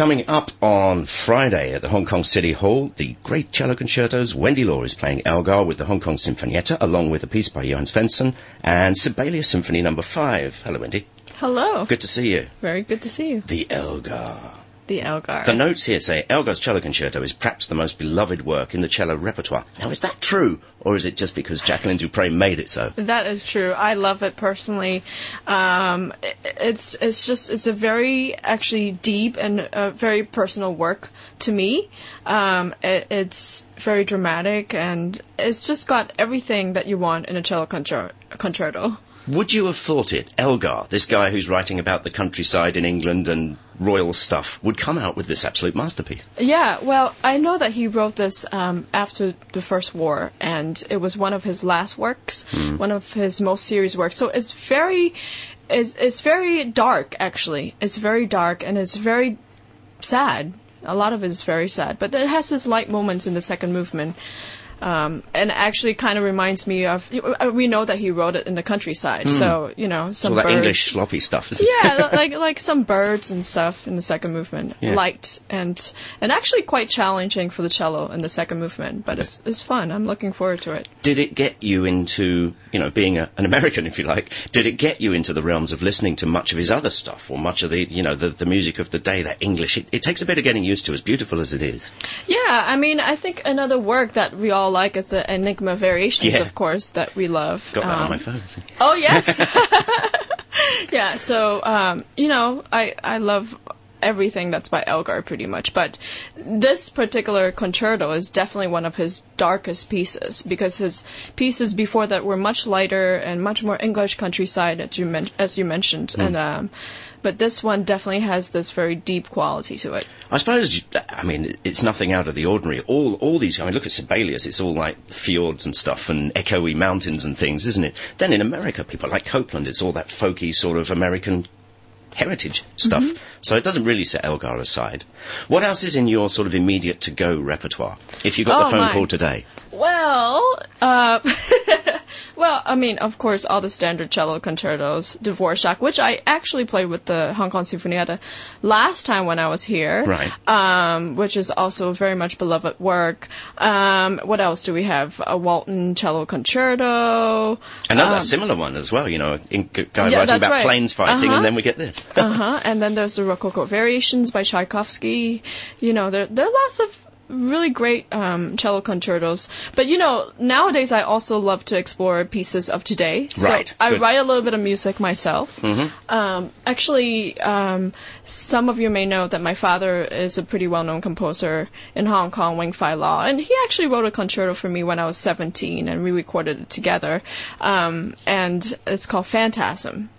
Coming up on Friday at the Hong Kong City Hall, the Great Cello Concertos. Wendy Law is playing Elgar with the Hong Kong Sinfonietta, along with a piece by Johan Svendsen and Sibelius Symphony Number Five. Hello, Wendy. Hello. Good to see you. Very good to see you. The Elgar. The Elgar. The notes here say Elgar's Cello Concerto is perhaps the most beloved work in the cello repertoire. Now, is that true, or is it just because Jacqueline du Pré made it so? That is true. I love it personally. Um, it- it's it's just it's a very actually deep and uh, very personal work to me. Um, it, it's very dramatic and it's just got everything that you want in a cello concer- concerto. Would you have thought it, Elgar, this guy who's writing about the countryside in England and royal stuff, would come out with this absolute masterpiece? Yeah, well, I know that he wrote this um, after the First War, and it was one of his last works, one of his most serious works. So it's very, it's, it's very dark. Actually, it's very dark and it's very sad. A lot of it is very sad, but it has its light moments in the second movement. Um, and actually, kind of reminds me of. We know that he wrote it in the countryside, so you know some All that birds. English sloppy stuff, isn't it? Yeah, like like some birds and stuff in the second movement, Yeah. light and and actually quite challenging for the cello in the second movement, but it's it's fun. I'm looking forward to it. Did it get you into, you know, being a, an American, if you like, did it get you into the realms of listening to much of his other stuff or much of the, you know, the, the music of the day, that English? It, it takes a bit of getting used to, as beautiful as it is. Yeah, I mean, I think another work that we all like is the Enigma Variations, Yeah. of course, that we love. Got that on Um, my phone. see. Oh yes. yeah. So um, you know, I I love everything that's by Elgar pretty much, but this particular concerto is definitely one of his darkest pieces because his pieces before that were much lighter and much more English countryside, as you men- as you mentioned, and um, but this one definitely has this very deep quality to it. I suppose, I mean, it's nothing out of the ordinary. All, all these, I mean, look at Sibelius, it's all like fjords and stuff and echoey mountains and things, isn't it? Then in America, people like Copland, it's all that folky sort of American heritage stuff. Mm-hmm. So it doesn't really set Elgar aside. What else is in your sort of immediate to go repertoire? If you got Oh, the phone my. call today. Well, uh, well, I mean, of course, all the standard cello concertos, Dvorak, which I actually played with the Hong Kong Sinfonietta last time when I was here. Right. Um, which is also very much beloved work. Um, what else do we have? A Walton cello concerto. Another similar one as well, you know, a in- guy Um, Yeah, writing about right. planes fighting, Uh-huh. and then we get this. uh huh. And then there's the Rococo Variations by Tchaikovsky. You know, there there are lots of really great um, cello concertos. But you know, nowadays I also love to explore pieces of today. So Right, I good. write a little bit of music myself. Um, actually, um, some of you may know that my father is a pretty well-known composer in Hong Kong, Wing Fai Law, and he actually wrote a concerto for me when I was 17, and we recorded it together. Um, and it's called Phantasm.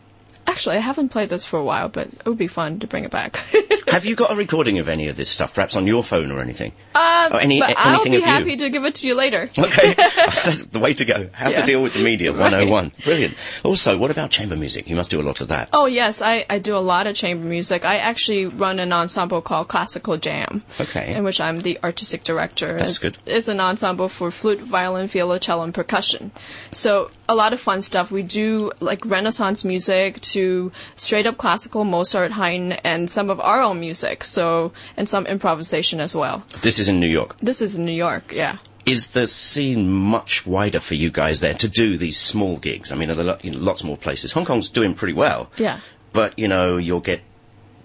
Actually, I haven't played this for a while, but it would be fun to bring it back. Have you got a recording of any of this stuff, perhaps on your phone or anything? or any, Um, but a- I'll be of happy you? to give it to you later. Okay, that's the way to go. How to deal with the media, Right. 101. Brilliant. Also, what about chamber music? You must do a lot of that. Oh yes, I, I do a lot of chamber music. I actually run an ensemble called Classical Jam. Okay. In which I'm the artistic director. That's it's, good. It's an ensemble for flute, violin, viola, cello, and percussion. So a lot of fun stuff. We do like Renaissance music to straight up classical Mozart, Haydn, and some of our own music. So and some improvisation as well. This is in New York. This is in New York. Yeah. Is the scene much wider for you guys there to do these small gigs? I mean, are there lo- you know, lots more places? Hong Kong's doing pretty well. Yeah. But, you know, you'll get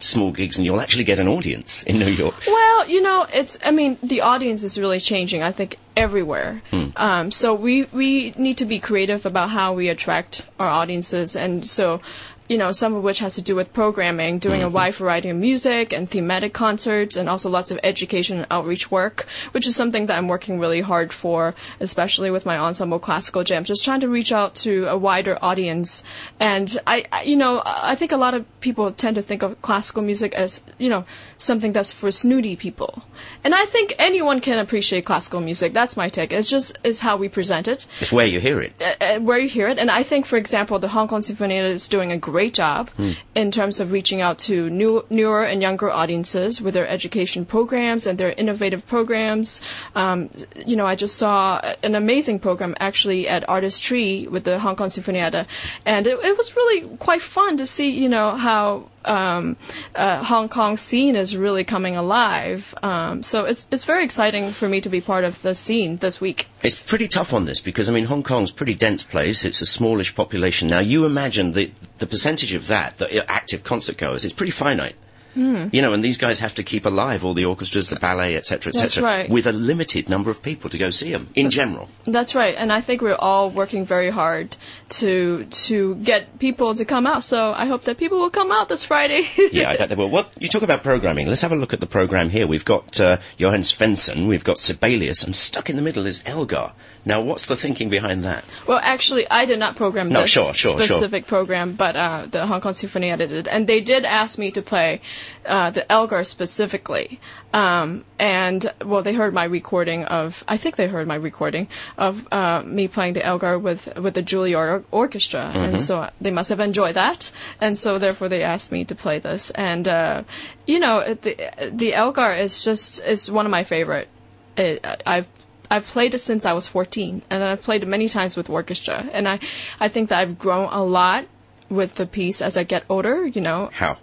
small gigs and you'll actually get an audience in New York. Well, you know, it's. I mean, the audience is really changing. I think everywhere. Um, so we we need to be creative about how we attract our audiences, and so. You know, some of which has to do with programming, doing a wide variety of music and thematic concerts, and also lots of education and outreach work, which is something that I'm working really hard for, especially with my ensemble classical jam. Just trying to reach out to a wider audience, and I, I- you know, I think a lot of people tend to think of classical music as, you know, something that's for snooty people. And I think anyone can appreciate classical music. That's my take. It's just is how we present it, It's where you hear it. uh, uh, where you hear it. And I think, for example, the Hong Kong Sinfonietta is doing a great job in terms of reaching out to new, newer and younger audiences with their education programs and their innovative programs. Um, you know, I just saw an amazing program actually at Artistree with the Hong Kong Sinfonietta, and it, it was really quite fun to see, you know, how um, uh, Hong Kong scene is really coming alive. Um, so it's it's very exciting for me to be part of the scene this week. It's pretty tough on this because I mean Hong Kong's pretty dense place. It's a smallish population. Now you imagine the the percentage of that that active concert goers. It's pretty finite. Hmm. You know, and these guys have to keep alive all the orchestras, the ballet, etc., etc., right. with a limited number of people to go see them in general. That's right, and I think we're all working very hard to to get people to come out. So I hope that people will come out this Friday. Yeah, I bet they will. Well, you talk about programming. Let's have a look at the program here. We've got uh, Johan Svendsen, we've got Sibelius, and stuck in the middle is Elgar. Now, what's the thinking behind that? Well, actually, I did not program No, this sure, sure, sure. specific program, but uh, the Hong Kong Sinfonietta, and they did ask me to play uh, the Elgar specifically. Um, and well, they heard my recording of. I think they heard my recording of uh, me playing the Elgar with with the Juilliard Orchestra, Mm-hmm. and so they must have enjoyed that, and so therefore they asked me to play this. And uh, you know, the the Elgar is just is one of my favorite. It, I've I've played it since I was 14, and I've played it many times with orchestra. And I, I think that I've grown a lot with the piece as I get older. You know, How?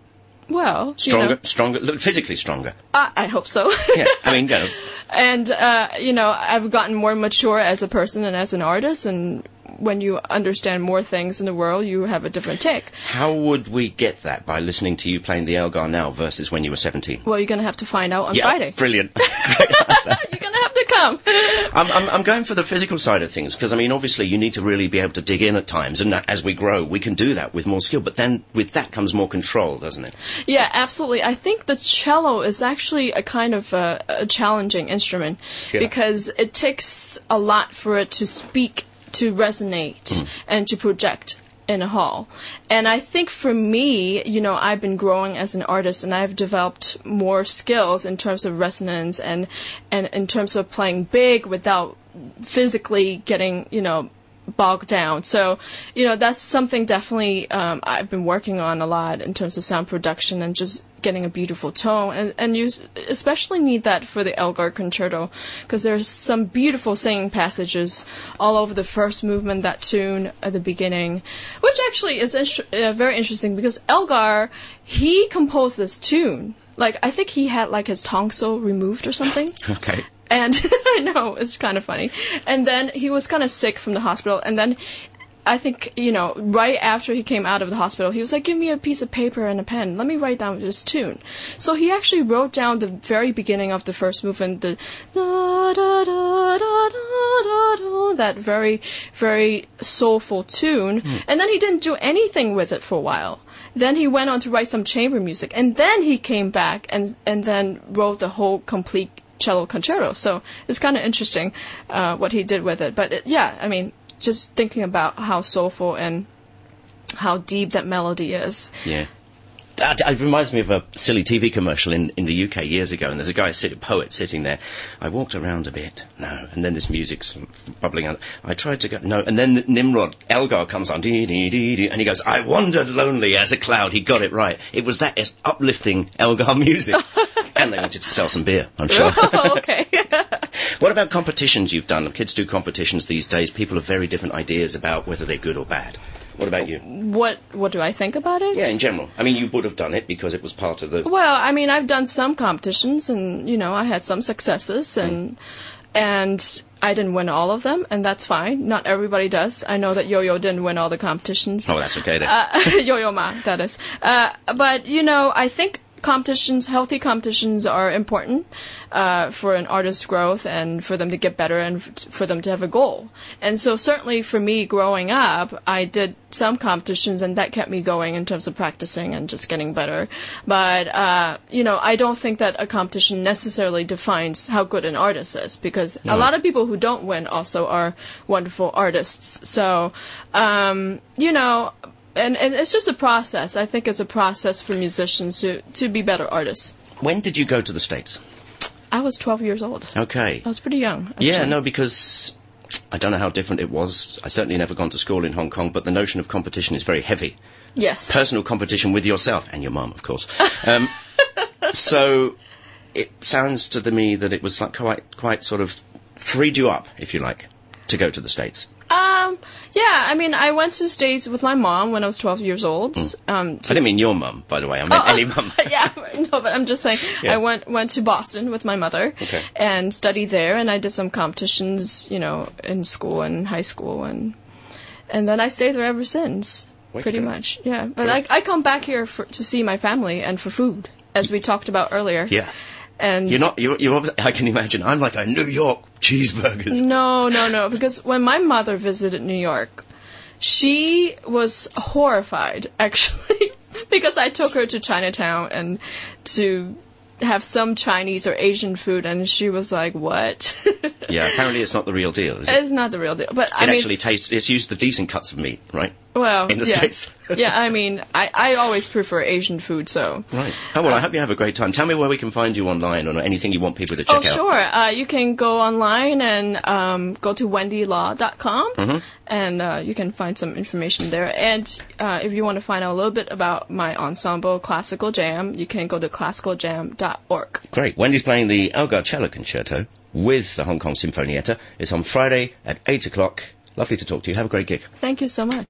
Well, you Stronger, know, stronger, physically stronger. I, I hope so. Yeah, I mean, go. and uh, you know, I've gotten more mature as a person and as an artist. And when you understand more things in the world, you have a different take. How would we get that by listening to you playing the Elgar now versus when you were 17? Well, you're gonna have to find out on yeah, Friday. brilliant. Have to come. I'm, I'm, I'm going for the physical side of things because I mean, obviously, you need to really be able to dig in at times, and as we grow, we can do that with more skill. But then with that comes more control, doesn't it? Yeah, absolutely. I think the cello is actually a kind of uh, a challenging instrument Yeah. because it takes a lot for it to speak, to resonate, and to project in a hall. And I think for me, you know, I've been growing as an artist and I've developed more skills in terms of resonance and and in terms of playing big without physically getting, you know, bogged down. So, you know, that's something definitely um, I've been working on a lot in terms of sound production and just getting a beautiful tone. And, and you especially need that for the Elgar Concerto because there's some beautiful singing passages all over the first movement, that tune at the beginning, which actually is inter- uh, very interesting because Elgar, he composed this tune. Like, I think he had like his tonsil removed or something. Okay. And I know it's kind of funny. And then he was kind of sick from the hospital. And then I think you know, right after he came out of the hospital, he was like, "Give me a piece of paper and a pen. Let me write down this tune." So he actually wrote down the very beginning of the first movement, the da da da da da da da, that very very soulful tune. And then he didn't do anything with it for a while. Then he went on to write some chamber music, and then he came back and and then wrote the whole complete cello concerto. So it's kind of interesting uh, what he did with it. But it, yeah, I mean, just thinking about how soulful and how deep that melody is. Yeah. That, it reminds me of a silly TV commercial in, in the UK years ago, and there's a guy, a poet, sitting there. I walked around a bit, no, and then this music's bubbling out. I tried to go, no, and then Nimrod, Elgar comes on, dee dee dee dee, and he goes, I wandered lonely as a cloud. He got it right. It was that uplifting Elgar music, and they wanted to sell some beer, I'm sure. oh, okay. what about competitions you've done? Kids do competitions these days. People have very different ideas about whether they're good or bad. What about you? what what do I think about it? Yeah, in general. I mean, you would have done it because it was part of the. Well, I mean, I've done some competitions, and you know, I had some successes, and and I didn't win all of them, and that's fine. Not everybody does. I know that Yo-Yo didn't win all the competitions. Oh, that's okay then. uh, Yo-Yo Ma, that is. Uh, but you know, I think competitions, healthy competitions, are important uh, for an artist's growth and for them to get better and f- for them to have a goal. And so, certainly for me, growing up, I did some competitions, and that kept me going in terms of practicing and just getting better. But uh, you know, I don't think that a competition necessarily defines how good an artist is because a lot of people who don't win also are wonderful artists. So, um, you know and and it's just a process. I think it's a process for musicians to to be better artists. when did you go to the States? I was 12 years old. Okay. I was pretty young. Yeah, no, because I don't know how different it was. I certainly never gone to school in Hong Kong, but the notion of competition is very heavy. Yes. Personal competition with yourself and your mum, of course. Um, so it sounds to me that it was like quite, quite sort of freed you up, if you like, to go to the States. Um, Yeah, I mean, I went to States with my mom when I was 12 years old. Um, I didn't mean your mom, by the way. I meant any mom. yeah, no, but I'm just saying Yeah. I went went to Boston with my mother Okay. and studied there, and I did some competitions, you know, in school and high school, and and then I stayed there ever since, Way to pretty much. Yeah, but I I come back here for, to see my family and for food, as we talked about earlier. Yeah. and You're not, you're, you're, I can imagine. I'm like a New York cheeseburgers. No, no, no. Because when my mother visited New York, she was horrified, actually, because I took her to Chinatown and to have some Chinese or Asian food, and she was like, "What?" Yeah, apparently it's not the real deal, is it? it's not the real deal. But I It mean, actually tastes, it's used the decent cuts of meat, right? Well, in the yeah. States. yeah, I mean, I, I always prefer Asian food, so. Right. Oh, well, I hope you have a great time. Tell me where we can find you online or anything you want people to check Oh, out. sure. Uh, you can go online and um, go to wendylaw.com Mm-hmm. and uh, you can find some information there. And uh, if you want to find out a little bit about my ensemble, Classical Jam, you can go to classicaljam.org. Great. Wendy's playing the Elgar Cello Concerto with the Hong Kong Sinfonietta. It's on Friday at 8 o'clock. Lovely to talk to you. Have a great gig. Thank you so much.